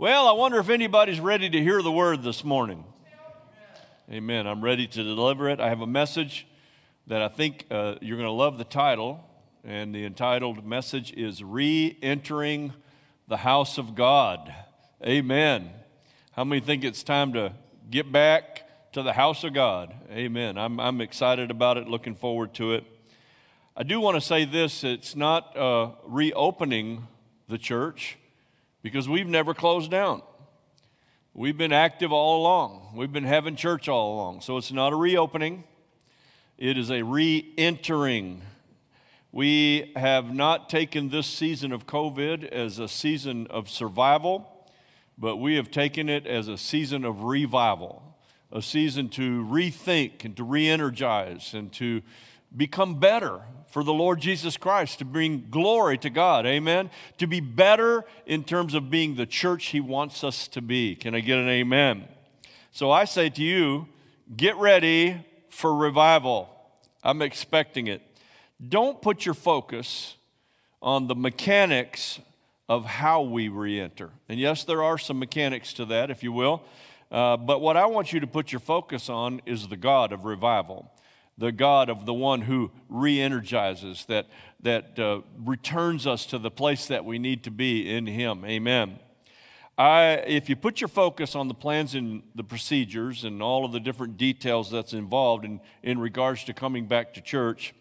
Well, I wonder if anybody's ready to hear the word this morning. Amen. I'm ready to deliver it. I have a message that I think uh, you're going to love the title, and the entitled message is Re Entering the House of God. Amen. How many think it's time to get back to the house of God? Amen. I'm, I'm excited about it, looking forward to it. I do want to say this it's not uh, reopening the church because we've never closed down. We've been active all along. We've been having church all along. So it's not a reopening, it is a re entering. We have not taken this season of COVID as a season of survival, but we have taken it as a season of revival, a season to rethink and to re energize and to become better for the Lord Jesus Christ, to bring glory to God. Amen. To be better in terms of being the church He wants us to be. Can I get an amen? So I say to you, get ready for revival. I'm expecting it. Don't put your focus on the mechanics of how we re enter. And yes, there are some mechanics to that, if you will. Uh, but what I want you to put your focus on is the God of revival the God of the one who re energizes, that, that uh, returns us to the place that we need to be in Him. Amen. I, if you put your focus on the plans and the procedures and all of the different details that's involved in, in regards to coming back to church,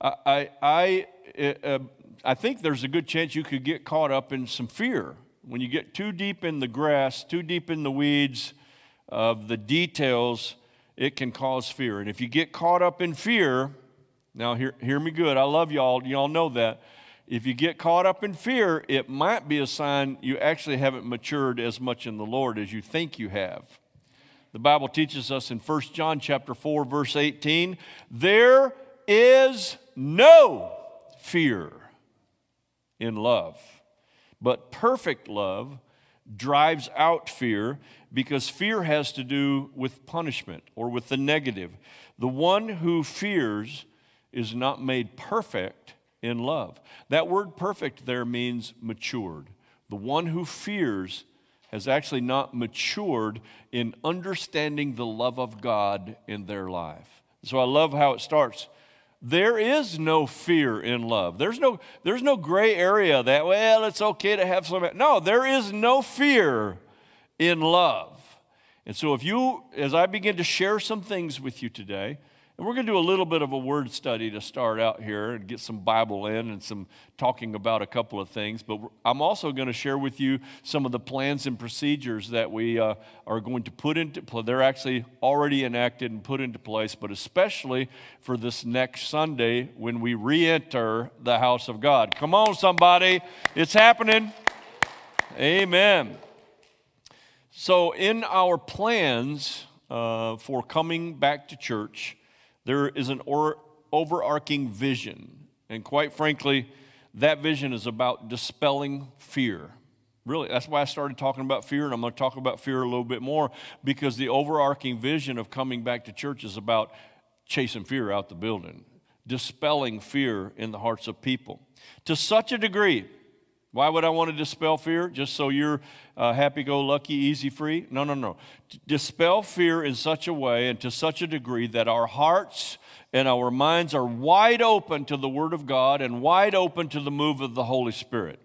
I, I, uh, I think there's a good chance you could get caught up in some fear. When you get too deep in the grass, too deep in the weeds of the details, it can cause fear. And if you get caught up in fear, now hear, hear me good, I love y'all, y'all know that. If you get caught up in fear, it might be a sign you actually haven't matured as much in the Lord as you think you have. The Bible teaches us in 1 John chapter 4 verse 18, there is no fear in love, but perfect love drives out fear because fear has to do with punishment or with the negative. The one who fears is not made perfect in love. That word perfect there means matured. The one who fears has actually not matured in understanding the love of God in their life. So I love how it starts. There is no fear in love. There's no, there's no gray area that, well, it's okay to have some. No, there is no fear in love. And so, if you, as I begin to share some things with you today, and we're going to do a little bit of a word study to start out here and get some Bible in and some talking about a couple of things. But I'm also going to share with you some of the plans and procedures that we uh, are going to put into. They're actually already enacted and put into place, but especially for this next Sunday when we re enter the house of God. Come on, somebody. It's happening. Amen. So, in our plans uh, for coming back to church, there is an or, overarching vision. And quite frankly, that vision is about dispelling fear. Really, that's why I started talking about fear, and I'm going to talk about fear a little bit more because the overarching vision of coming back to church is about chasing fear out the building, dispelling fear in the hearts of people. To such a degree, why would I want to dispel fear? Just so you're uh, happy go lucky, easy free? No, no, no. Dispel fear in such a way and to such a degree that our hearts and our minds are wide open to the Word of God and wide open to the move of the Holy Spirit.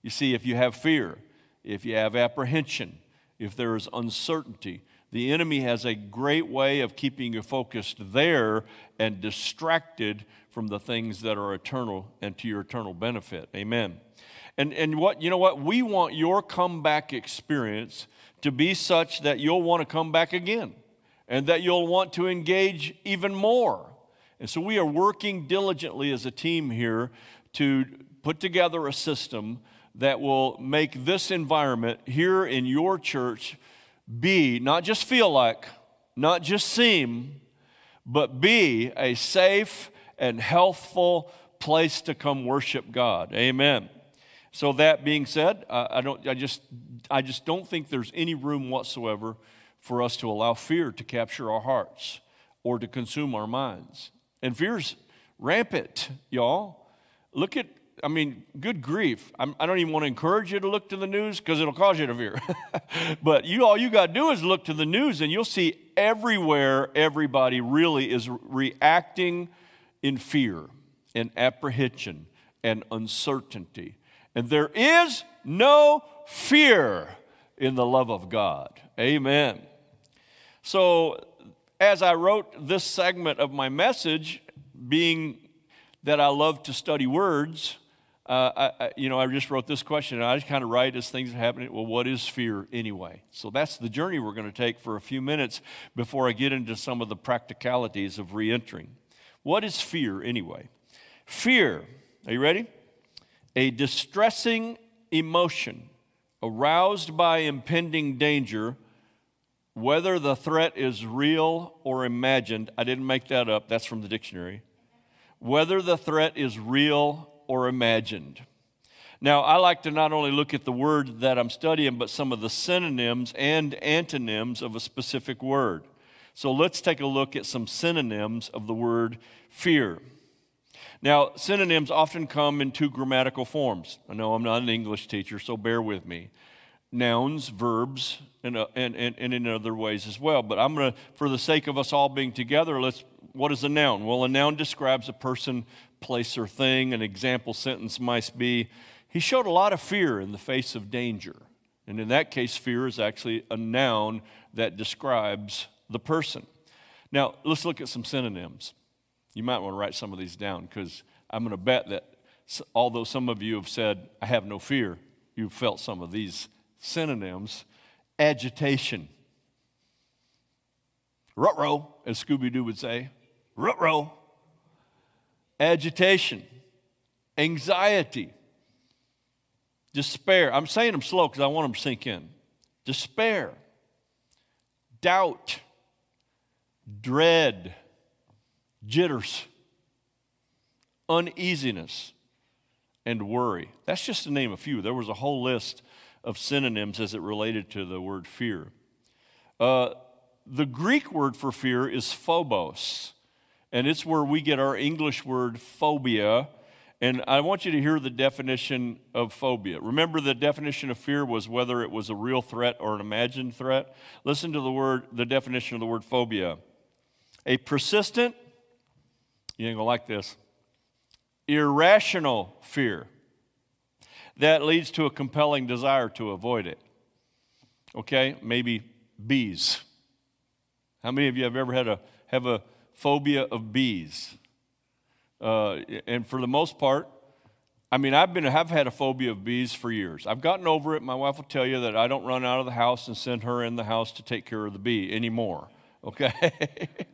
You see, if you have fear, if you have apprehension, if there is uncertainty, the enemy has a great way of keeping you focused there and distracted from the things that are eternal and to your eternal benefit. Amen. And, and what, you know what? We want your comeback experience to be such that you'll want to come back again and that you'll want to engage even more. And so we are working diligently as a team here to put together a system that will make this environment here in your church be, not just feel like, not just seem, but be a safe and healthful place to come worship God. Amen. So that being said, I, don't, I, just, I just don't think there's any room whatsoever for us to allow fear to capture our hearts or to consume our minds. And fear's rampant, y'all. Look at I mean, good grief. I'm, I do not even want to encourage you to look to the news because it'll cause you to fear. but you, all you got to do is look to the news and you'll see everywhere everybody really is reacting in fear and apprehension and uncertainty. And there is no fear in the love of God. Amen. So, as I wrote this segment of my message, being that I love to study words, uh, I, you know, I just wrote this question, and I just kind of write as things are happening. Well, what is fear anyway? So that's the journey we're going to take for a few minutes before I get into some of the practicalities of reentering. What is fear anyway? Fear, are you ready? A distressing emotion aroused by impending danger, whether the threat is real or imagined. I didn't make that up, that's from the dictionary. Whether the threat is real or imagined. Now, I like to not only look at the word that I'm studying, but some of the synonyms and antonyms of a specific word. So let's take a look at some synonyms of the word fear. Now, synonyms often come in two grammatical forms. I know I'm not an English teacher, so bear with me. Nouns, verbs, and, uh, and, and, and in other ways as well. But I'm going to, for the sake of us all being together, let's, what is a noun? Well, a noun describes a person, place, or thing. An example sentence might be He showed a lot of fear in the face of danger. And in that case, fear is actually a noun that describes the person. Now, let's look at some synonyms. You might want to write some of these down because I'm going to bet that although some of you have said, I have no fear, you've felt some of these synonyms. Agitation. Rut row, as Scooby Doo would say. Rut agitation, anxiety, despair. I'm saying them slow because I want them to sink in. Despair, doubt, dread, jitters, uneasiness, and worry. That's just to name a few. There was a whole list of synonyms as it related to the word fear. Uh, the Greek word for fear is phobos and it's where we get our English word phobia. And I want you to hear the definition of phobia. Remember, the definition of fear was whether it was a real threat or an imagined threat. Listen to the word, the definition of the word phobia: a persistent, you ain't gonna like this, irrational fear that leads to a compelling desire to avoid it. Okay, maybe bees. How many of you have ever had a have a phobia of bees. Uh, and for the most part, I mean, I've been I've had a phobia of bees for years. I've gotten over it. My wife will tell you that I don't run out of the house and send her in the house to take care of the bee anymore. Okay,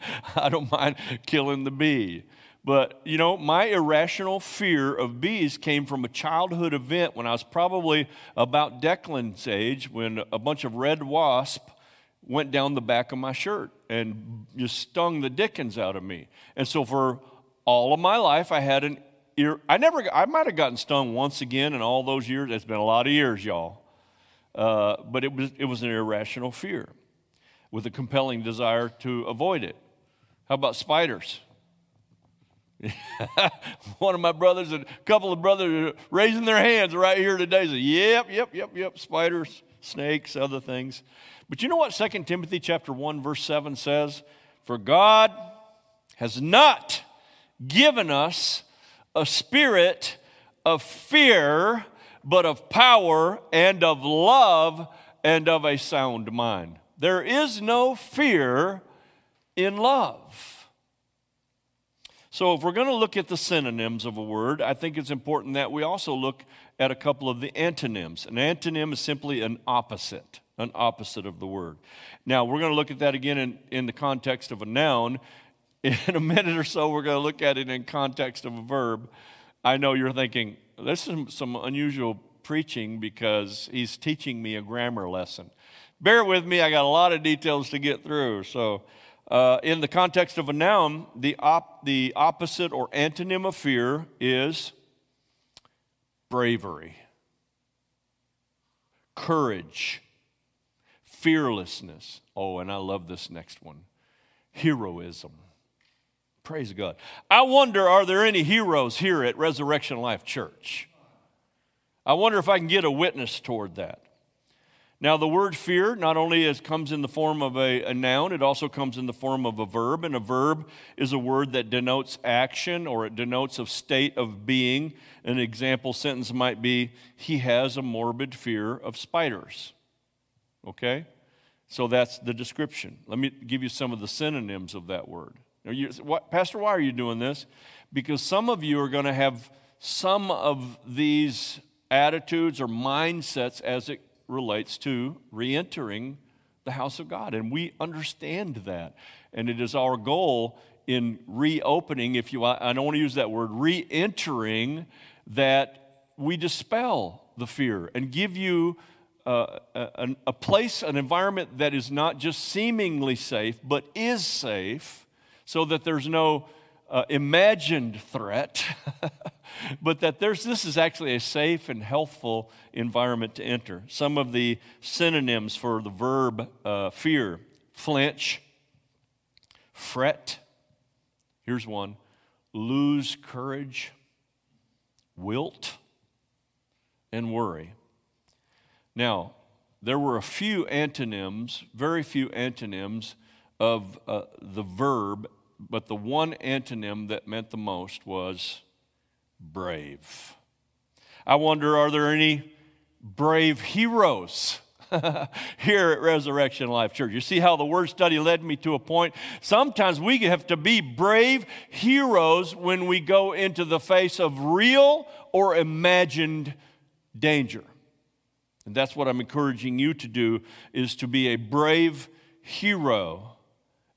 I don't mind killing the bee. But, you know, my irrational fear of bees came from a childhood event when I was probably about Declan's age when a bunch of red wasp went down the back of my shirt and just stung the dickens out of me. And so for all of my life, I had an ear. I never, I might have gotten stung once again in all those years. It's been a lot of years, y'all. Uh, but it was, it was an irrational fear with a compelling desire to avoid it. How about spiders? One of my brothers a couple of brothers raising their hands right here today. Say, yep, yep, yep, yep, spiders, snakes, other things. But you know what 2 Timothy chapter 1 verse 7 says? For God has not given us a spirit of fear, but of power and of love and of a sound mind. There is no fear in love. So, if we're going to look at the synonyms of a word, I think it's important that we also look at a couple of the antonyms. An antonym is simply an opposite an opposite of the word. Now, we're going to look at that again in, in the context of a noun. In a minute or so, we're going to look at it in context of a verb. I know you're thinking, this is some unusual preaching because he's teaching me a grammar lesson. Bear with me, I got a lot of details to get through. So, uh, in the context of a noun, the, op- the opposite or antonym of fear is bravery, courage, fearlessness. Oh, and I love this next one heroism, Praise God. I wonder are there any heroes here at Resurrection Life Church? I wonder if I can get a witness toward that. Now, the word fear not only is, comes in the form of a, a, noun, it also comes in the form of a verb. And a verb is a word that denotes action or it denotes a state of being. An example sentence might be, He has a morbid fear of spiders. Okay? So that's the description. Let me give you some of the synonyms of that word. You, what, Pastor, why are you doing this? Because some of you are going to have some of these attitudes or mindsets as it relates to re entering the house of God. And we understand that. And it is our goal in reopening, if you, I don't want to use that word, re entering, that we dispel the fear and give you uh, a, a place, an environment that is not just seemingly safe, but is safe, so that there's no uh, imagined threat, but that there's, this is actually a safe and healthful environment to enter. Some of the synonyms for the verb uh, fear flinch, fret, here's one lose courage, wilt, and worry. Now, there were a few antonyms, very few antonyms of uh, the verb but the one antonym that meant the most was brave. I wonder are there any brave heroes? here at Resurrection Life Church. You see how the word study led me to a point? Sometimes we have to be brave heroes when we go into the face of real or imagined danger. And that's what I'm encouraging you to do is to be a brave hero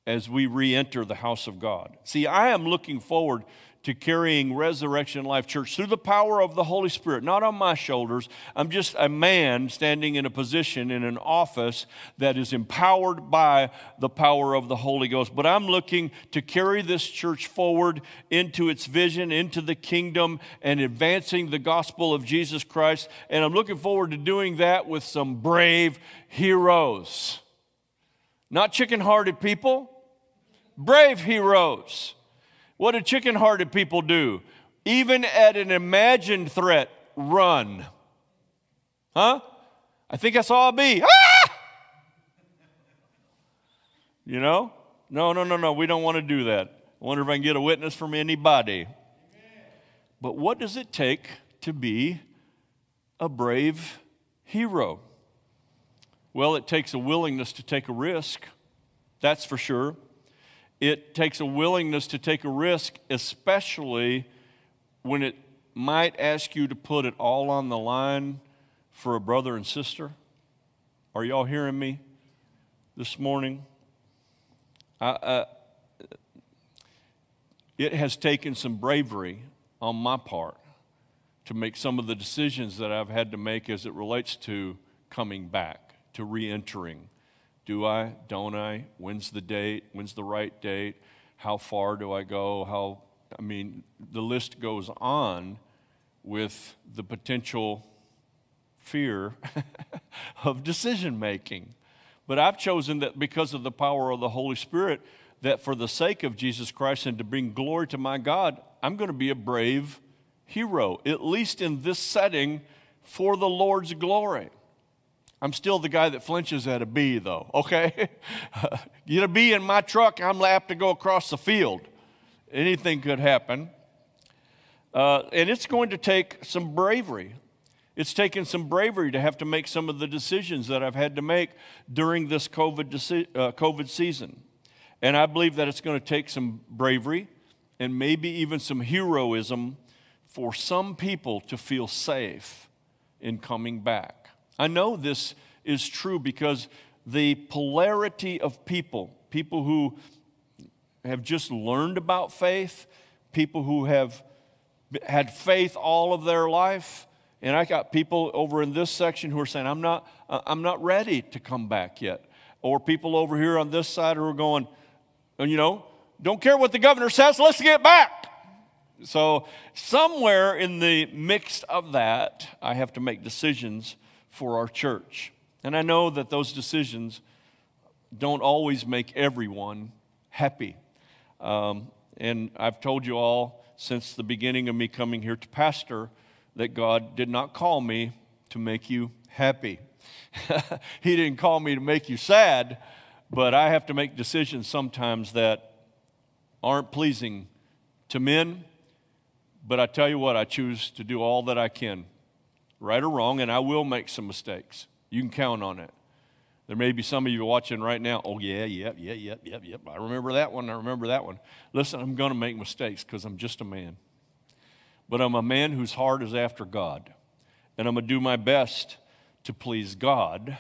as we re enter the house of God. See, I am looking forward to carrying Resurrection Life Church through the power of the Holy Spirit, not on my shoulders. I'm just a man standing in a position in an office that is empowered by the power of the Holy Ghost. But I'm looking to carry this church forward into its vision, into the kingdom, and advancing the gospel of Jesus Christ. And I'm looking forward to doing that with some brave heroes. Not chicken hearted people, brave heroes. What do chicken hearted people do? Even at an imagined threat, run. Huh? I think I saw a bee. Ah! You know? No, no, no, no. We don't want to do that. I wonder if I can get a witness from anybody. But what does it take to be a brave hero? Well, it takes a willingness to take a risk, that's for sure. It takes a willingness to take a risk, especially when it might ask you to put it all on the line for a brother and sister. Are y'all hearing me this morning? I, uh, it has taken some bravery on my part to make some of the decisions that I've had to make as it relates to coming back to re entering. Do I? Don't I? When's the date? When's the right date? How far do I go? How, I mean, the list goes on with the potential fear of decision making. But I've chosen that because of the power of the Holy Spirit, that for the sake of Jesus Christ and to bring glory to my God, I'm going to be a brave hero, at least in this setting, for the Lord's glory. I'm still the guy that flinches at a bee, though, okay? Get a bee in my truck, I'm apt to go across the field. Anything could happen. Uh, and it's going to take some bravery. It's taken some bravery to have to make some of the decisions that I've had to make during this COVID, uh, COVID season. And I believe that it's going to take some bravery and maybe even some heroism for some people to feel safe in coming back. I know this is true because the polarity of people, people who have just learned about faith, people who have had faith all of their life, and I got people over in this section who are saying, I'm not, uh, I'm not ready to come back yet. Or people over here on this side who are going, you know, don't care what the governor says, let's get back. So, somewhere in the mix of that, I have to make decisions for our church. And I know that those decisions don't always make everyone happy. Um, And I've told you all since the beginning of me coming here to pastor that God did not call me to make you happy. he didn't call me to make you sad, but I have to make decisions sometimes that aren't pleasing to men. But I tell you what, I choose to do all that I can, right or wrong, and I will make some mistakes. You can count on it. There may be some of you watching right now. Oh, yeah, yep, yeah, yep, yep, yep. I remember that one. I remember that one. Listen, I'm going to make mistakes because I'm just a man. But I'm a man whose heart is after God. And I'm going to do my best to please God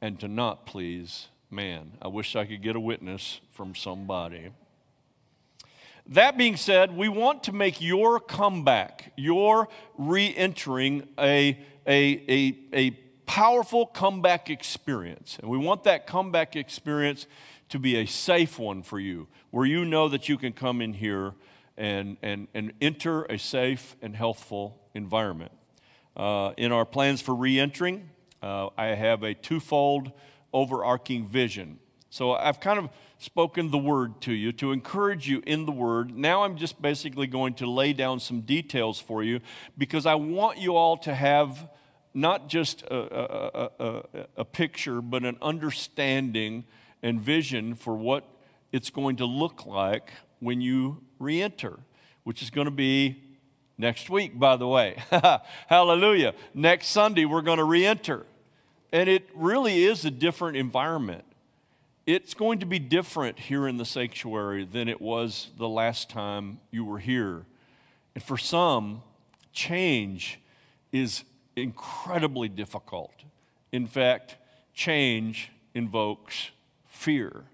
and to not please man. I wish I could get a witness from somebody. That being said, we want to make your comeback, your re entering, a, a, a, a powerful comeback experience. And we want that comeback experience to be a safe one for you, where you know that you can come in here and, and, and enter a safe and healthful environment. Uh, in our plans for re entering, uh, I have a twofold overarching vision. So I've kind of spoken the word to you to encourage you in the word. Now I'm just basically going to lay down some details for you because I want you all to have not just a, a, a, a picture, but an understanding and vision for what it's going to look like when you re enter, which is going to be next week, by the way. Hallelujah. Next Sunday, we're going to re enter. And it really is a different environment. It's going to be different here in the sanctuary than it was the last time you were here. And for some, change is incredibly difficult. In fact, change invokes fear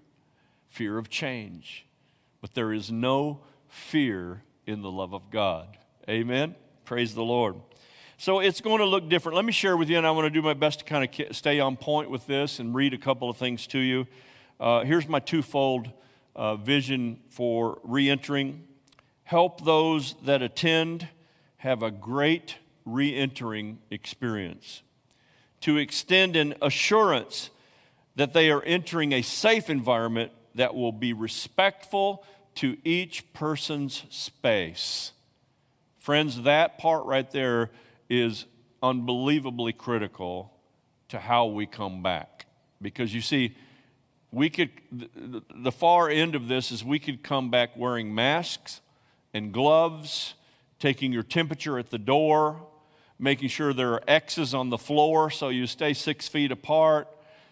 fear of change. But there is no fear in the love of God. Amen? Praise the Lord. So it's going to look different. Let me share with you, and I want to do my best to kind of stay on point with this and read a couple of things to you. Uh, here's my twofold uh, vision for re entering help those that attend have a great re entering experience, to extend an assurance that they are entering a safe environment that will be respectful to each person's space. Friends, that part right there is unbelievably critical to how we come back. Because you see, we could, the far end of this is we could come back wearing masks and gloves, taking your temperature at the door, making sure there are X's on the floor so you stay six feet apart,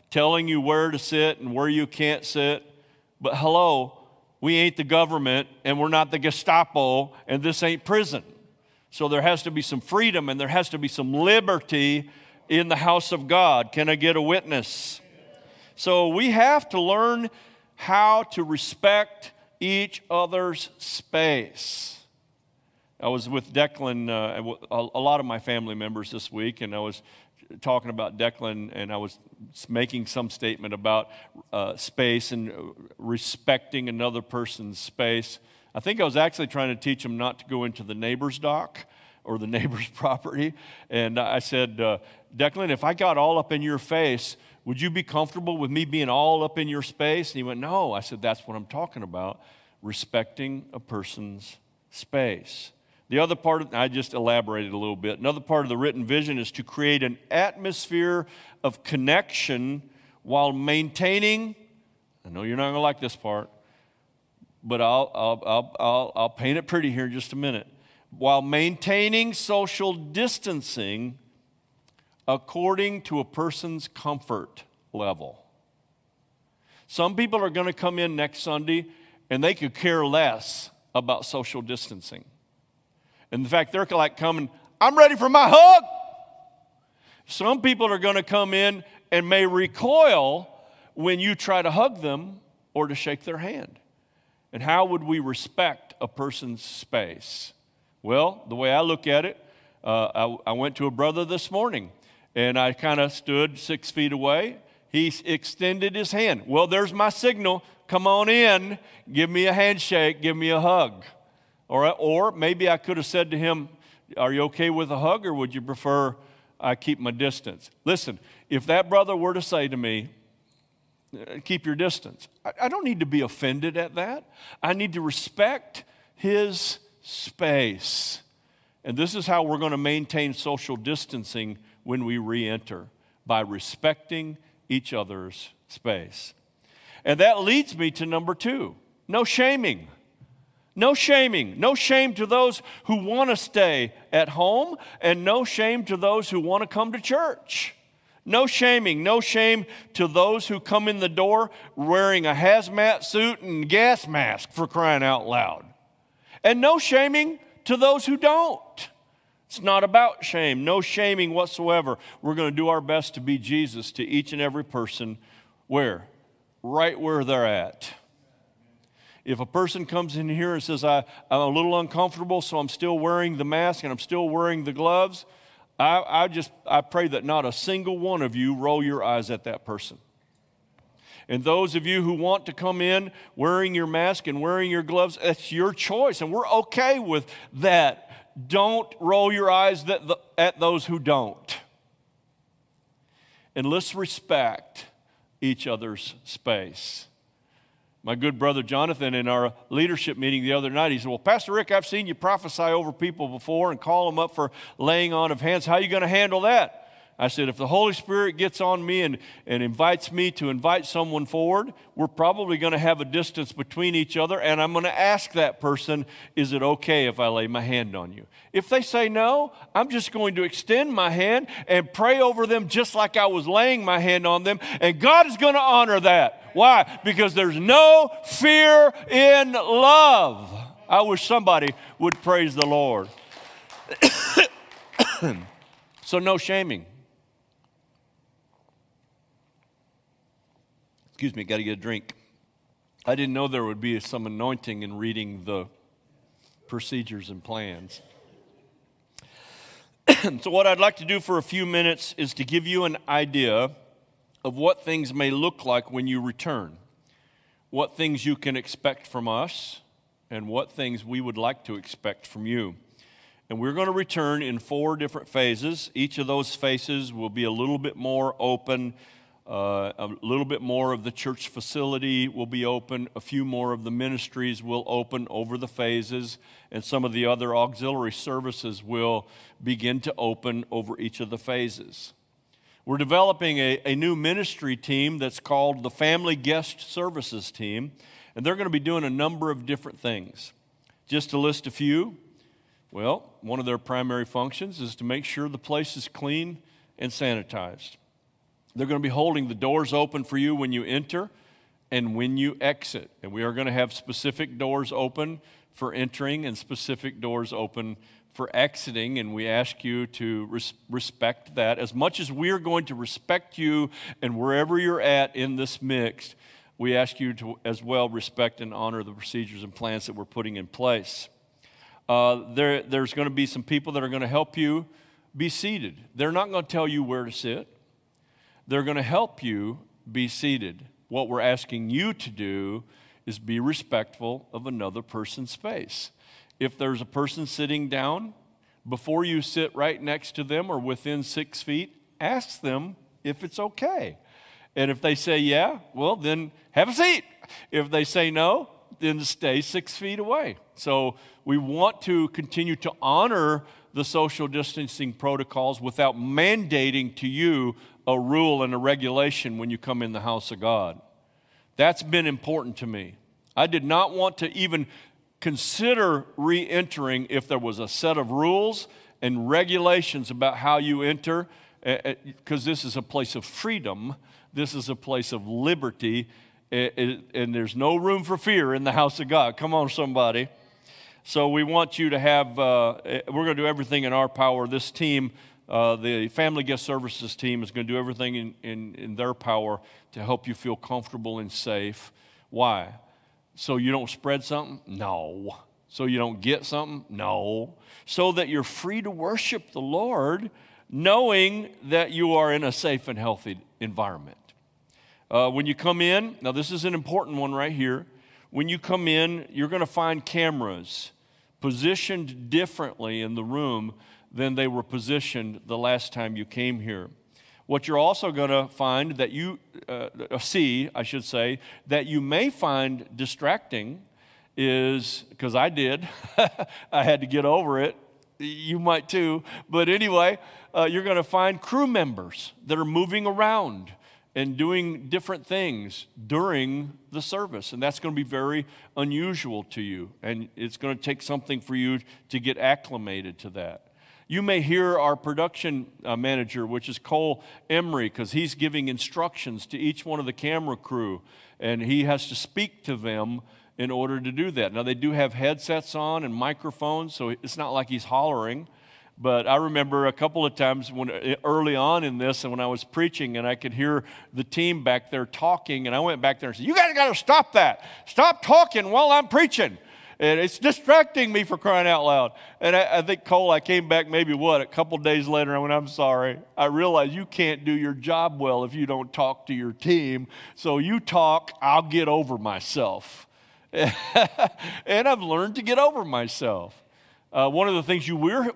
telling you where to sit and where you can't sit. But hello, we ain't the government and we're not the Gestapo and this ain't prison. So there has to be some freedom and there has to be some liberty in the house of God. Can I get a witness? So we have to learn how to respect each other's space. I was with Declan, uh, a lot of my family members this week, and I was talking about Declan, and I was making some statement about uh, space and respecting another person's space. I think I was actually trying to teach him not to go into the neighbor's dock or the neighbor's property. And I said, uh, Declan, if I got all up in your face, would you be comfortable with me being all up in your space? And he went, No. I said, That's what I'm talking about respecting a person's space. The other part, of, I just elaborated a little bit. Another part of the written vision is to create an atmosphere of connection while maintaining, I know you're not going to like this part, but I'll, I'll, I'll, I'll, I'll paint it pretty here in just a minute. While maintaining social distancing according to a person's comfort level. Some people are going to come in next Sunday and they could care less about social distancing. In fact, they're like coming, I'm ready for my hug. Some people are going to come in and may recoil when you try to hug them or to shake their hand. And how would we respect a person's space? Well, the way I look at it, uh, I, I went to a brother this morning and I kind of stood six feet away. He extended his hand. Well, there's my signal. Come on in, give me a handshake, give me a hug. Or, or maybe I could have said to him, Are you okay with a hug or would you prefer I keep my distance? Listen, if that brother were to say to me, Uh, keep your distance. I, I don't need to be offended at that. I need to respect his space. And this is how we're going to maintain social distancing when we re enter by respecting each other's space. And that leads me to number two no shaming. No shaming. No shame to those who want to stay at home, and no shame to those who want to come to church. No shaming, no shame to those who come in the door wearing a hazmat suit and gas mask for crying out loud. And no shaming to those who don't. It's not about shame, no shaming whatsoever. We're going to do our best to be Jesus to each and every person where? Right where they're at. If a person comes in here and says, I, I'm a little uncomfortable, so I'm still wearing the mask and I'm still wearing the gloves, I, I just I pray that not a single one of you roll your eyes at that person. And those of you who want to come in wearing your mask and wearing your gloves, that's your choice, and we're okay with that. Don't roll your eyes at those who don't. And let's respect each other's space. My good brother Jonathan, in our leadership meeting the other night, he said, Well, Pastor Rick, I've seen you prophesy over people before and call them up for laying on of hands. How are you going to handle that? I said, if the Holy Spirit gets on me and, and invites me to invite someone forward, we're probably going to have a distance between each other, and I'm going to ask that person, is it okay if I lay my hand on you? If they say no, I'm just going to extend my hand and pray over them just like I was laying my hand on them, and God is going to honor that. Why? Because there's no fear in love. I wish somebody would praise the Lord. so, no shaming. Excuse me, got to get a drink. I didn't know there would be some anointing in reading the procedures and plans. so, what I'd like to do for a few minutes is to give you an idea of what things may look like when you return, what things you can expect from us, and what things we would like to expect from you. And we're going to return in four different phases. Each of those phases will be a little bit more open uh, a little bit more of the church facility will be open. A few more of the ministries will open over the phases, and some of the other auxiliary services will begin to open over each of the phases. We're developing a, a new ministry team that's called the Family Guest Services Team, and they're going to be doing a number of different things. Just to list a few, well, one of their primary functions is to make sure the place is clean and sanitized. They're going to be holding the doors open for you when you enter and when you exit. And we are going to have specific doors open for entering and specific doors open for exiting. And we ask you to res- respect that. As much as we are going to respect you and wherever you're at in this mix, we ask you to as well respect and honor the procedures and plans that we're putting in place. Uh, there, there's going to be some people that are going to help you be seated. They're not going to tell you where to sit. They're going to help you be seated. What we're asking you to do is be respectful of another person's space. If there's a person sitting down, before you sit right next to them or within six feet, ask them if it's okay. And if they say yeah, well, then have a seat. If they say no, then stay six feet away. So we want to continue to honor the social distancing protocols without mandating to you a rule and a regulation when you come in the house of God. That's been important to me. I did not want to even consider re entering if there was a set of rules and regulations about how you enter, eh, eh, because this is a place of freedom, this is a place of liberty, eh, and there's no room for fear in the house of God. Come on, somebody. So we want you to have, uh, we're going to do everything in our power. This team uh, the Family Guest Services team is going to do everything in, in, in their power to help you feel comfortable and safe. Why? So you don't spread something? No. So you don't get something? No. So that you're free to worship the Lord, knowing that you are in a safe and healthy environment. Uh, when you come in, now this is an important one right here. When you come in, you're going to find cameras positioned differently in the room than they were positioned the last time you came here. What you're also going to find that you uh, see, I should say, that you may find distracting is because I did, I had to get over it. You might too. But anyway, uh, you're going to find crew members that are moving around and doing different things during the service. And that's going to be very unusual to you. And it's going to take something for you to get acclimated to that. You may hear our production uh, manager, which is Cole Emery, because he's giving instructions to each one of the camera crew, and he has to speak to them in order to do that. Now, they do have headsets on and microphones, so it's not like he's hollering. But I remember a couple of times when early on in this, and when I was preaching, and I could hear the team back there talking, and I went back there and said, "You guys got to stop that! Stop talking while I'm preaching." And it's distracting me for crying out loud. And I, I, think, Cole, I came back maybe what, a couple days later, I went, I'm sorry. I realize you can't do your job well if you don't talk to your team. So you talk, I'll get over myself. and I've learned to get over myself. Uh, one of the things you will,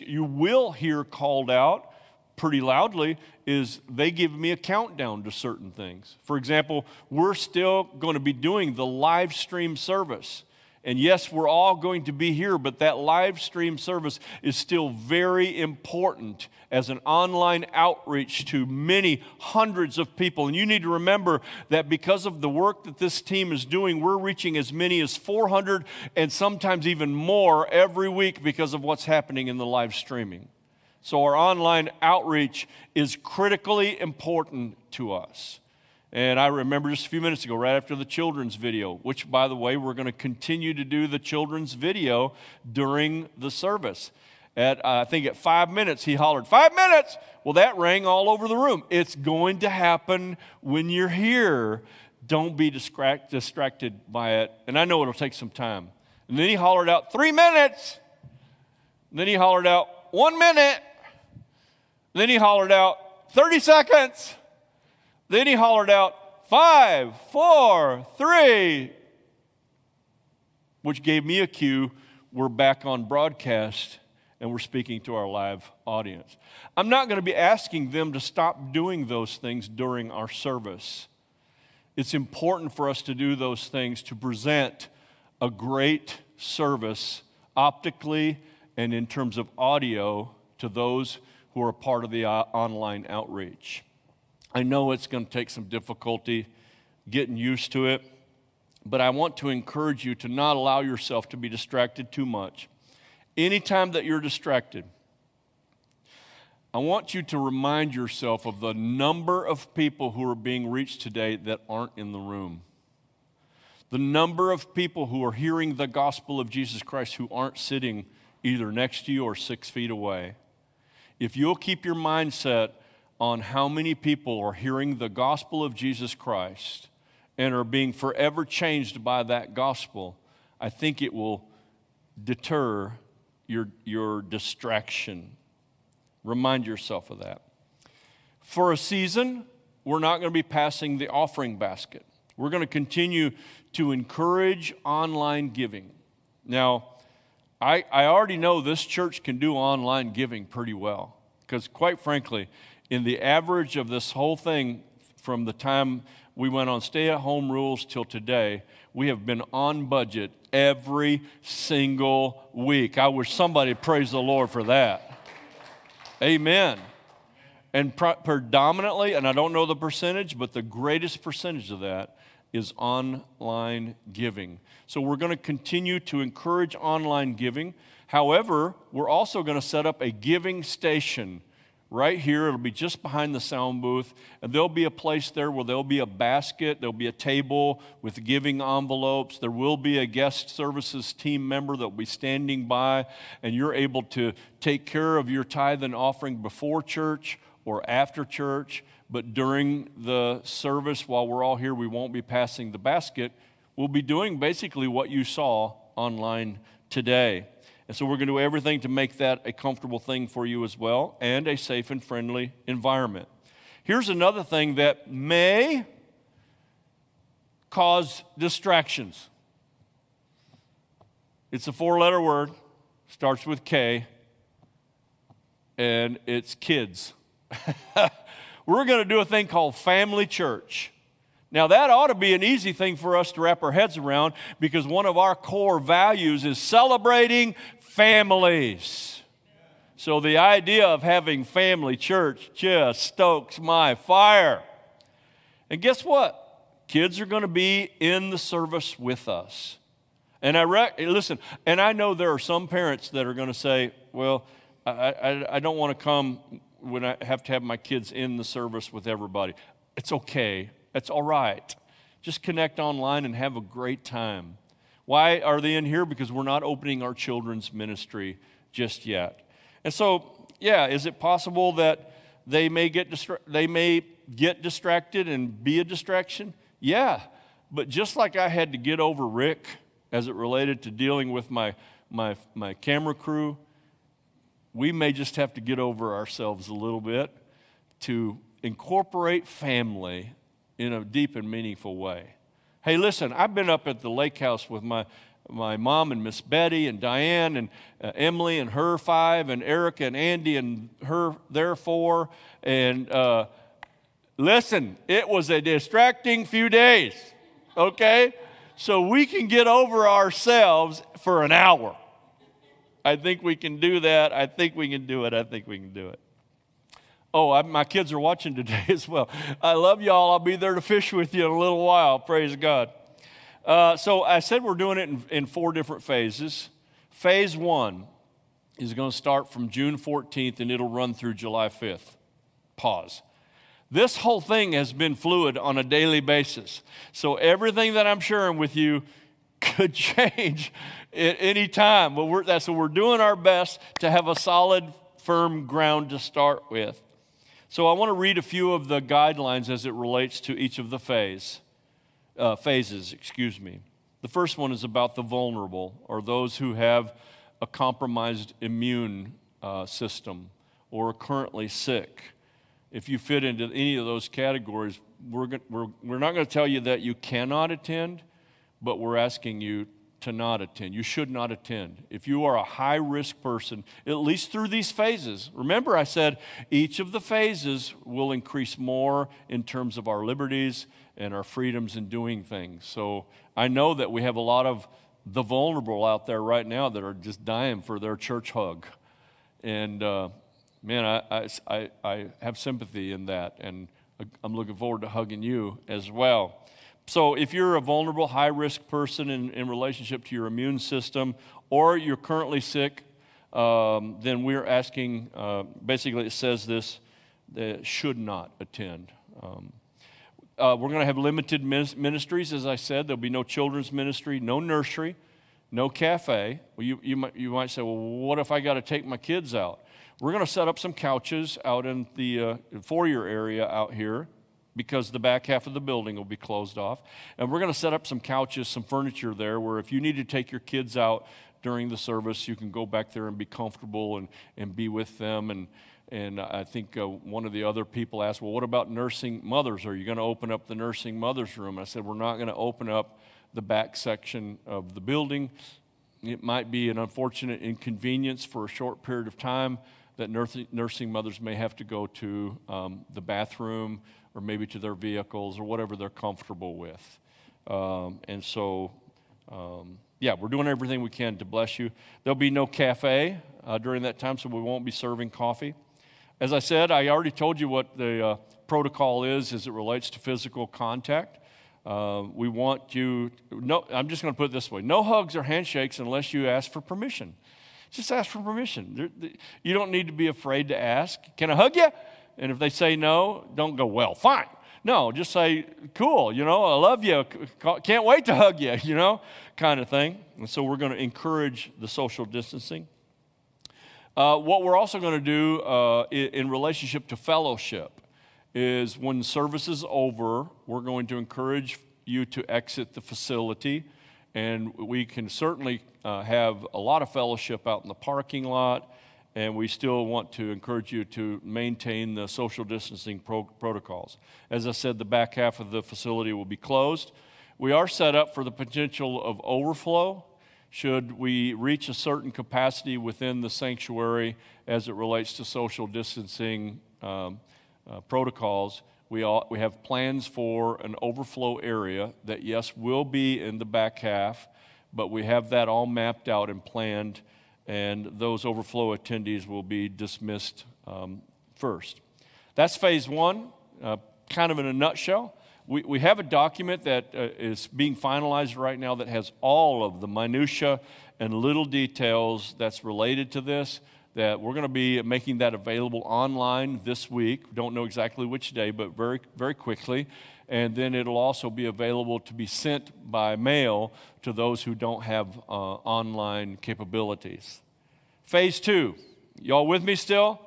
you will hear called out pretty loudly is they give me a countdown to certain things. For example, we're still going to be doing the live stream service. And yes, we're all going to be here, but that live stream service is still very important as an online outreach to many hundreds of people. And you need to remember that because of the work that this team is doing, we're reaching as many as 400 and sometimes even more every week because of what's happening in the live streaming. So, our online outreach is critically important to us. And I remember just a few minutes ago, right after the children's video, which, by the way, we're going to continue to do the children's video during the service. At, uh, I think at five minutes, he hollered, Five minutes! Well, that rang all over the room. It's going to happen when you're here. Don't be distract, distracted by it. And I know it'll take some time. And then he hollered out, Three minutes! And then he hollered out, One minute! And then he hollered out, 30 seconds! Then he hollered out, five, four, three, which gave me a cue. We're back on broadcast and we're speaking to our live audience. I'm not going to be asking them to stop doing those things during our service. It's important for us to do those things to present a great service optically and in terms of audio to those who are part of the uh, online outreach. I know it's going to take some difficulty getting used to it, but I want to encourage you to not allow yourself to be distracted too much. Anytime that you're distracted, I want you to remind yourself of the number of people who are being reached today that aren't in the room. The number of people who are hearing the gospel of Jesus Christ who aren't sitting either next to you or six feet away. If you'll keep your mindset on how many people are hearing the gospel of Jesus Christ and are being forever changed by that gospel, I think it will deter your, your distraction. Remind yourself of that. For a season, we're not going to be passing the offering basket. We're going to continue to encourage online giving. Now, I, I already know this church can do online giving pretty well because, quite frankly, in the average of this whole thing from the time we went on stay at home rules till today, we have been on budget every single week. I wish somebody praise the Lord for that. Amen. And predominantly, and I don't know the percentage, but the greatest percentage of that is online giving. So we're going to continue to encourage online giving. However, we're also going to set up a giving station right here. It'll be just behind the sound booth. And there'll be a place there where there'll be a basket, there'll be a table with giving envelopes. There will be a guest services team member that'll be standing by, and you're able to take care of your tithe and offering before church or after church. But during the service, while we're all here, we won't be passing the basket. We'll be doing basically what you saw online today. And so we're going to do everything to make that a comfortable thing for you as well and a safe and friendly environment. Here's another thing that may cause distractions. It's a four letter word, starts with K, and it's kids. we're going to do a thing called family church. Now, that ought to be an easy thing for us to wrap our heads around because one of our core values is celebrating families. So, the idea of having family church just stokes my fire. And guess what? Kids are going to be in the service with us. And I rec- eh, listen, and I know there are some parents that are going to say, well, I, I, I don't want to come when I have to have my kids in the service with everybody. It's okay. it's all right. Just connect online and have a great time. Why are they in here? Because we're not opening our children's ministry just yet. And so, yeah, is it possible that they may get distra- they may get distracted and be a distraction? Yeah. But just like I had to get over Rick as it related to dealing with my, my, my camera crew, we may just have to get over ourselves a little bit to incorporate family in a deep and meaningful way. Hey, listen, I've been up at the lake house with my, my mom and Miss Betty and Diane and uh, Emily and her five and Erica and Andy and her their four. And uh, listen, it was a distracting few days, okay? So we can get over ourselves for an hour. I think we can do that. I think we can do it. I think we can do it. Oh, I, my kids are watching today as well. I love y'all. I'll be there to fish with you in a little while. Praise God. Uh, so I said we're doing it in, in four different phases. Phase one is going to start from June 14th and it'll run through July 5th. Pause. This whole thing has been fluid on a daily basis. So everything that I'm sharing with you could change at any time. But that's, so we're doing our best to have a solid, firm ground to start with. So I want to read a few of the guidelines as it relates to each of the phase, uh, phases. Excuse me. The first one is about the vulnerable, or those who have a compromised immune uh, system or are currently sick. If you fit into any of those categories, we're, we're, we're not going to tell you that you cannot attend but we're asking you to not attend. You should not attend. If you are a high risk person, at least through these phases, remember I said each of the phases will increase more in terms of our liberties and our freedoms in doing things. So I know that we have a lot of the vulnerable out there right now that are just dying for their church hug. And uh, man, I, I, I have sympathy in that. And I'm looking forward to hugging you as well. So, if you're a vulnerable, high risk person in, in relationship to your immune system, or you're currently sick, um, then we're asking uh, basically, it says this that should not attend. Um, uh, we're going to have limited ministries, as I said. There'll be no children's ministry, no nursery, no cafe. Well, you, you, might, you might say, well, what if I got to take my kids out? We're going to set up some couches out in the uh, foyer area out here because the back half of the building will be closed off. And we're going to set up some couches, some furniture there where if you need to take your kids out during the service, you can go back there and be comfortable and, and be with them. And, and I think uh, one of the other people asked, Well, what about nursing mothers? Are you going to open up the nursing mothers room? I said, We're not going to open up the back section of the building. It might be an unfortunate inconvenience for a short period of time that nursing mothers may have to go to um, the bathroom or maybe to their vehicles or whatever they're comfortable with. Um, and so, um, yeah, we're doing everything we can to bless you. There'll be no cafe uh, during that time, so we won't be serving coffee. As I said, I already told you what the uh, protocol is as it relates to physical contact. Uh, we want you, no, I'm just going to put it this way no hugs or handshakes unless you ask for permission. Just ask for permission. You don't need to be afraid to ask. Can I hug you? And if they say no, don't go, well, fine. No, just say, cool, you know, I love you, can't wait to hug you, you know, kind of thing. And so we're going to encourage the social distancing. Uh, what we're also going to do uh, in, in relationship to fellowship is when service is over, we're going to encourage you to exit the facility. And we can certainly uh, have a lot of fellowship out in the parking lot and we still want to encourage you to maintain the social distancing pro- protocols. As I said, the back half of the facility will be closed. We are set up for the potential of overflow should we reach a certain capacity within the sanctuary as it relates to social distancing um, uh, protocols, we, all, we have plans for an overflow area that, yes, will be in the back half, but we have that all mapped out and planned, and those overflow attendees will be dismissed um, first. That's phase one, uh, kind of in a nutshell. We, we have a document that uh, is being finalized right now that has all of the minutia and little details that's related to this that we're going to be making that available online this week. Don't know exactly which day, but very, very quickly. And then it'll also be available to be sent by mail to those who don't have uh, online capabilities. Phase two. Y'all with me still?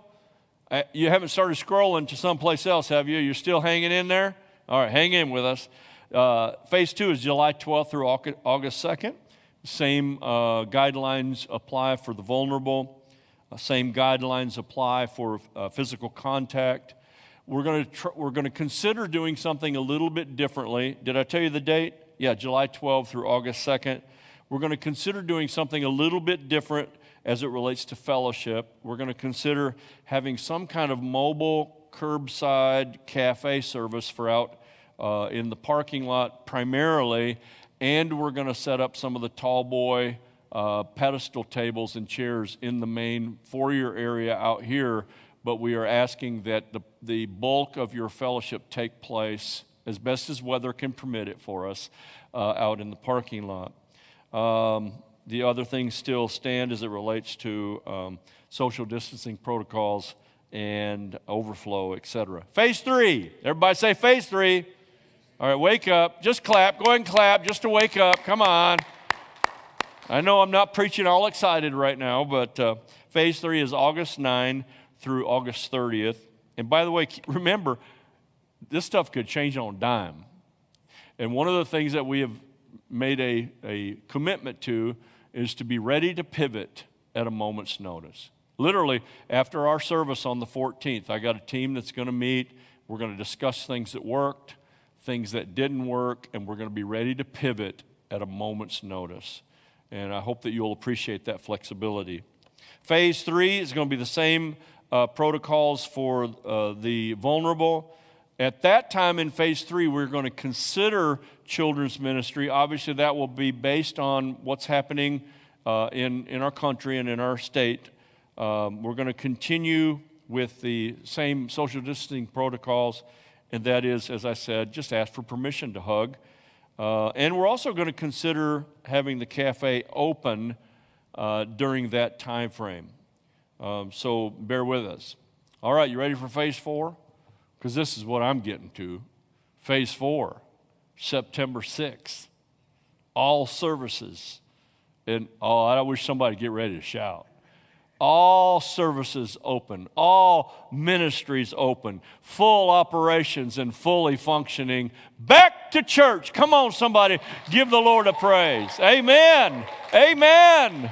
Uh, you haven't started scrolling to someplace else, have you? You're still hanging in there? All right, hang in with us. Uh, phase two is July 12th through August 2nd. Same uh, guidelines apply for the vulnerable. Uh, same guidelines apply for uh, physical contact. We're going to tr- we're going to consider doing something a little bit differently. Did I tell you the date? Yeah, July 12th through August 2nd. We're going to consider doing something a little bit different as it relates to fellowship. We're going to consider having some kind of mobile curbside cafe service for out uh, in the parking lot primarily, and we're going to set up some of the tall boy uh, pedestal tables and chairs in the main foyer area out here, but we are asking that the, the bulk of your fellowship take place as best as weather can permit it for us uh, out in the parking lot. Um, the other things still stand as it relates to um, social distancing protocols and overflow, etc. Phase three. Everybody say phase three. All right, wake up. Just clap. Go ahead and clap just to wake up. Come on. I know I'm not preaching all excited right now, but uh, phase three is August 9 through August 30th. And by the way, remember, this stuff could change on a dime. And one of the things that we have made a, a commitment to is to be ready to pivot at a moment's notice. Literally, after our service on the 14th, I got a team that's going to meet. We're going to discuss things that worked, things that didn't work, and we're going to be ready to pivot at a moment's notice. And I hope that you'll appreciate that flexibility. Phase three is going to be the same uh, protocols for uh, the vulnerable. At that time in phase three, we're going to consider children's ministry. Obviously, that will be based on what's happening uh, in, in our country and in our state. Um, we're going to continue with the same social distancing protocols, and that is, as I said, just ask for permission to hug. Uh, and we're also going to consider having the cafe open uh, during that time frame. Um, so bear with us. All right, you ready for phase four? Because this is what I'm getting to. Phase four, September 6th. All services. And oh, I wish somebody get ready to shout all services open, all ministries open, full operations and fully functioning. Back to church. Come on, somebody, give the Lord a praise. Amen. Amen.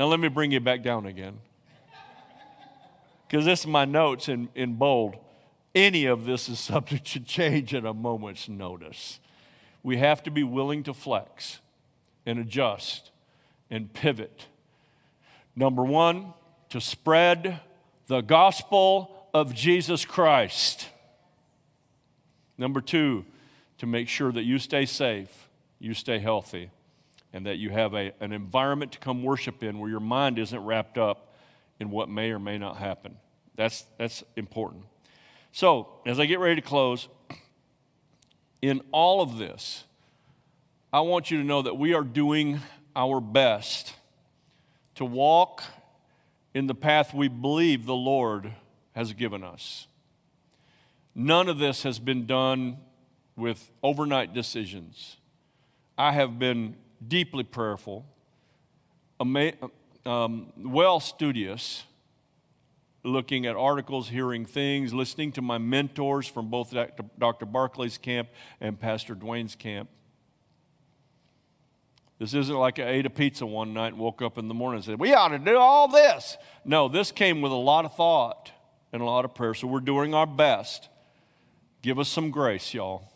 Now, let me bring you back down again. Because this is my notes in, in bold. Any of this is subject to change at a moment's notice. We have to be willing to flex and adjust and pivot Number one, to spread the gospel of Jesus Christ. Number two, to make sure that you stay safe, you stay healthy, and that you have a, an environment to come worship in where your mind isn't wrapped up in what may or may not happen. That's, that's important. So, as I get ready to close, in all of this, I want you to know that we are doing our best to walk in the path we believe the Lord has given us. None of this has been done with overnight decisions. I have been deeply prayerful, um, well studious, looking at articles, hearing things, listening to my mentors from both Dr. Barclay's camp and Pastor Dwayne's camp. This isn't like I ate a pizza one night and woke up in the morning and said, We ought to do all this. No, this came with a lot of thought and a lot of prayer. So we're doing our best. Give us some grace, y'all.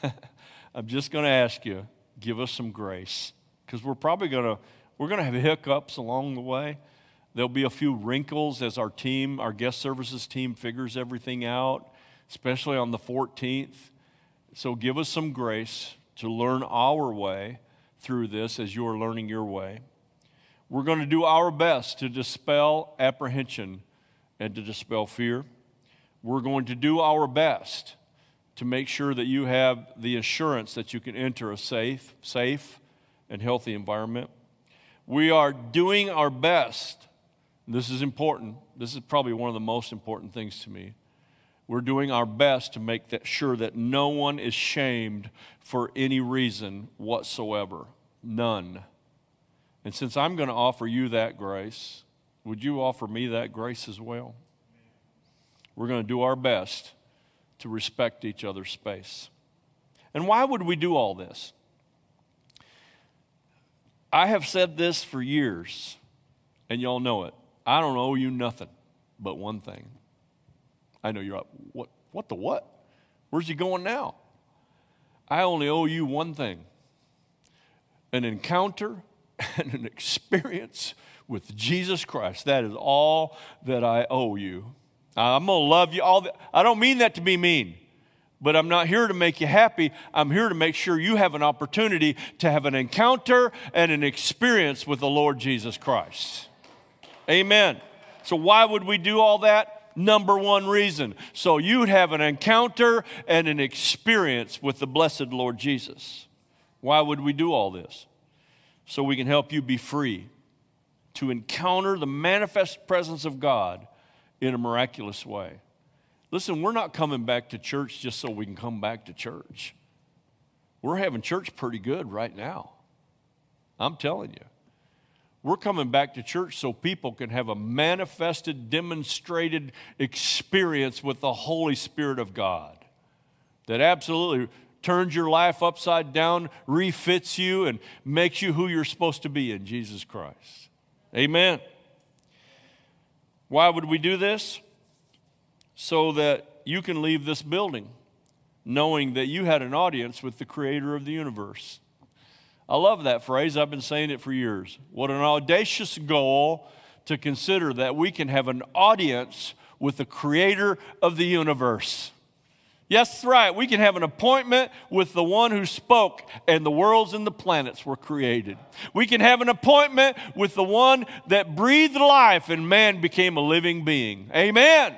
I'm just going to ask you, give us some grace. Because we're probably going to we're going to have hiccups along the way. There'll be a few wrinkles as our team, our guest services team, figures everything out, especially on the 14th. So give us some grace to learn our way through this as you are learning your way. We're going to do our best to dispel apprehension and to dispel fear. We're going to do our best to make sure that you have the assurance that you can enter a safe, safe and healthy environment. We are doing our best. This is important. This is probably one of the most important things to me. We're doing our best to make that sure that no one is shamed for any reason whatsoever. None. And since I'm going to offer you that grace, would you offer me that grace as well? We're going to do our best to respect each other's space. And why would we do all this? I have said this for years, and y'all know it. I don't owe you nothing but one thing. I know you're up. what, what the what? Where's he going now? I only owe you one thing an encounter and an experience with Jesus Christ. That is all that I owe you. I'm going to love you all. The, I don't mean that to be mean, but I'm not here to make you happy. I'm here to make sure you have an opportunity to have an encounter and an experience with the Lord Jesus Christ. Amen. So, why would we do all that? Number one reason. So, you'd have an encounter and an experience with the blessed Lord Jesus. Why would we do all this? So we can help you be free to encounter the manifest presence of God in a miraculous way. Listen, we're not coming back to church just so we can come back to church. We're having church pretty good right now. I'm telling you. We're coming back to church so people can have a manifested, demonstrated experience with the Holy Spirit of God that absolutely turns your life upside down, refits you, and makes you who you're supposed to be in Jesus Christ. Amen. Why would we do this? So that you can leave this building knowing that you had an audience with the creator of the universe. I love that phrase. I've been saying it for years. What an audacious goal to consider that we can have an audience with the creator of the universe. Yes, right. We can have an appointment with the one who spoke, and the worlds and the planets were created. We can have an appointment with the one that breathed life, and man became a living being. Amen.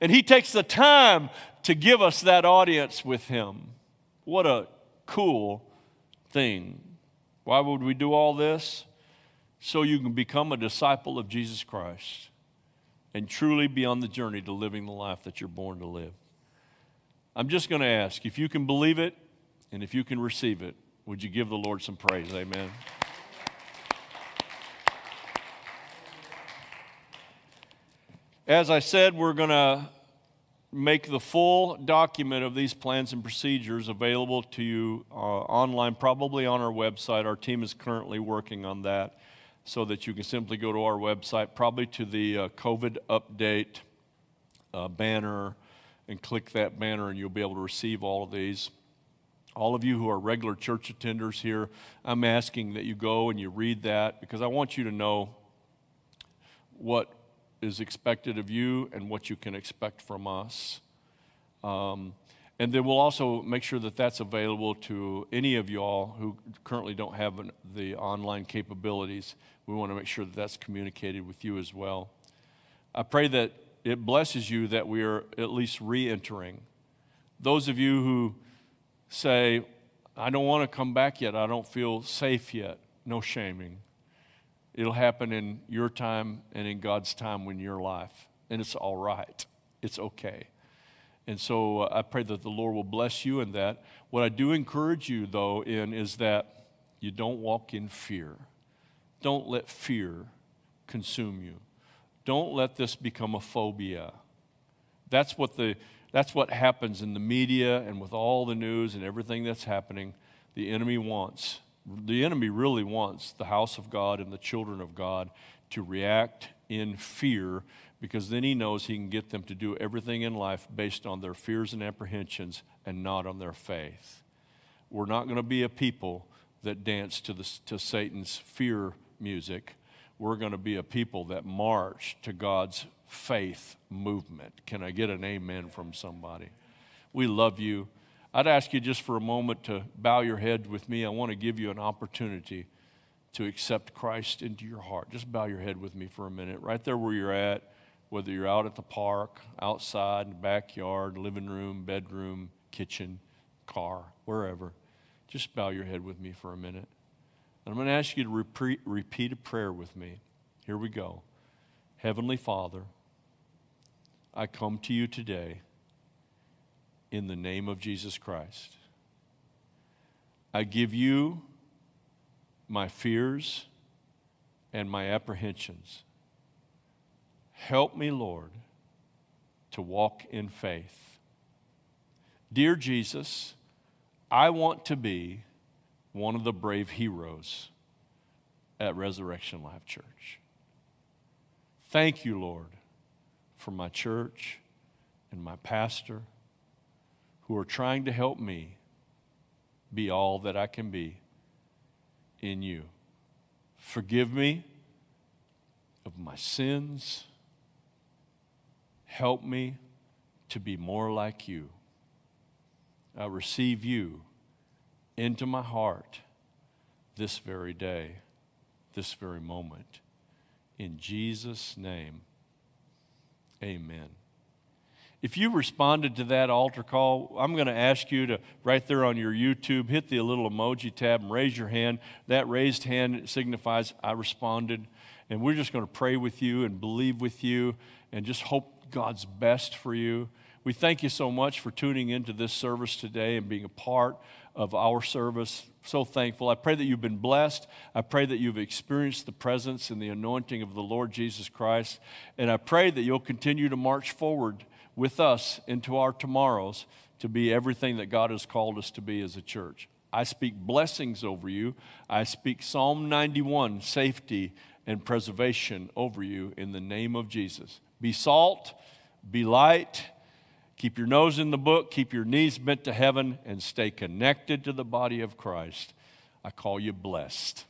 And he takes the time to give us that audience with him. What a cool thing. Why would we do all this? So you can become a disciple of Jesus Christ and truly be on the journey to living the life that you're born to live. I'm just going to ask if you can believe it and if you can receive it, would you give the Lord some praise? Amen. As I said, we're going to make the full document of these plans and procedures available to you uh, online, probably on our website. Our team is currently working on that so that you can simply go to our website, probably to the uh, COVID update uh, banner and click that banner, and you'll be able to receive all of these. All of you who are regular church attenders here, I'm asking that you go and you read that because I want you to know what is expected of you and what you can expect from us. Um, and then we'll also make sure that that's available to any of y'all who currently don't have an, the online capabilities. We want to make sure that that's communicated with you as well. I pray that it blesses you that we are at least re entering. Those of you who say, I don't want to come back yet, I don't feel safe yet, no shaming. It'll happen in your time and in God's time in your life. And it's all right, it's okay. And so uh, I pray that the Lord will bless you in that. What I do encourage you, though, in is that you don't walk in fear. Don't let fear consume you. Don't let this become a phobia. That's what, the, that's what happens in the media and with all the news and everything that's happening. The enemy wants, the enemy really wants the house of God and the children of God to react in fear because then he knows he can get them to do everything in life based on their fears and apprehensions and not on their faith. We're not going to be a people that dance to, the, to Satan's fear music we're going to be a people that march to God's faith movement. Can I get an amen from somebody? We love you. I'd ask you just for a moment to bow your head with me. I want to give you an opportunity to accept Christ into your heart. Just bow your head with me for a minute, right there where you're at, whether you're out at the park, outside, backyard, living room, bedroom, kitchen, car, wherever. Just bow your head with me for a minute. And I'm going to ask you to repeat, repeat a prayer with me. Here we go. Heavenly Father, I come to you today in the name of Jesus Christ. I give you my fears and my apprehensions. Help me, Lord, to walk in faith. Dear Jesus, I want to be one of the brave heroes at Resurrection Life Church. Thank you, Lord, for my church and my pastor who are trying to help me be all that I can be in you. Forgive me of my sins. Help me to be more like you. I receive you into my heart this very day, this very moment. In Jesus' name, amen. If you responded to that altar call, I'm going to ask you to, right there on your YouTube, hit the little emoji tab and raise your hand. That raised hand signifies I responded. And we're just going to pray with you and believe with you and just hope God's best for you. We thank you so much for tuning into this service today and being a part of our service. So thankful. I pray that you've been blessed. I pray that you've experienced the presence and the anointing of the Lord Jesus Christ. And I pray that you'll continue to march forward with us into our tomorrows to be everything that God has called us to be as a church. I speak blessings over you. I speak Psalm 91 safety and preservation over you in the name of Jesus. Be salt, be light, keep your nose in the book, keep your knees bent to heaven, and stay connected to the body of Christ. I call you blessed.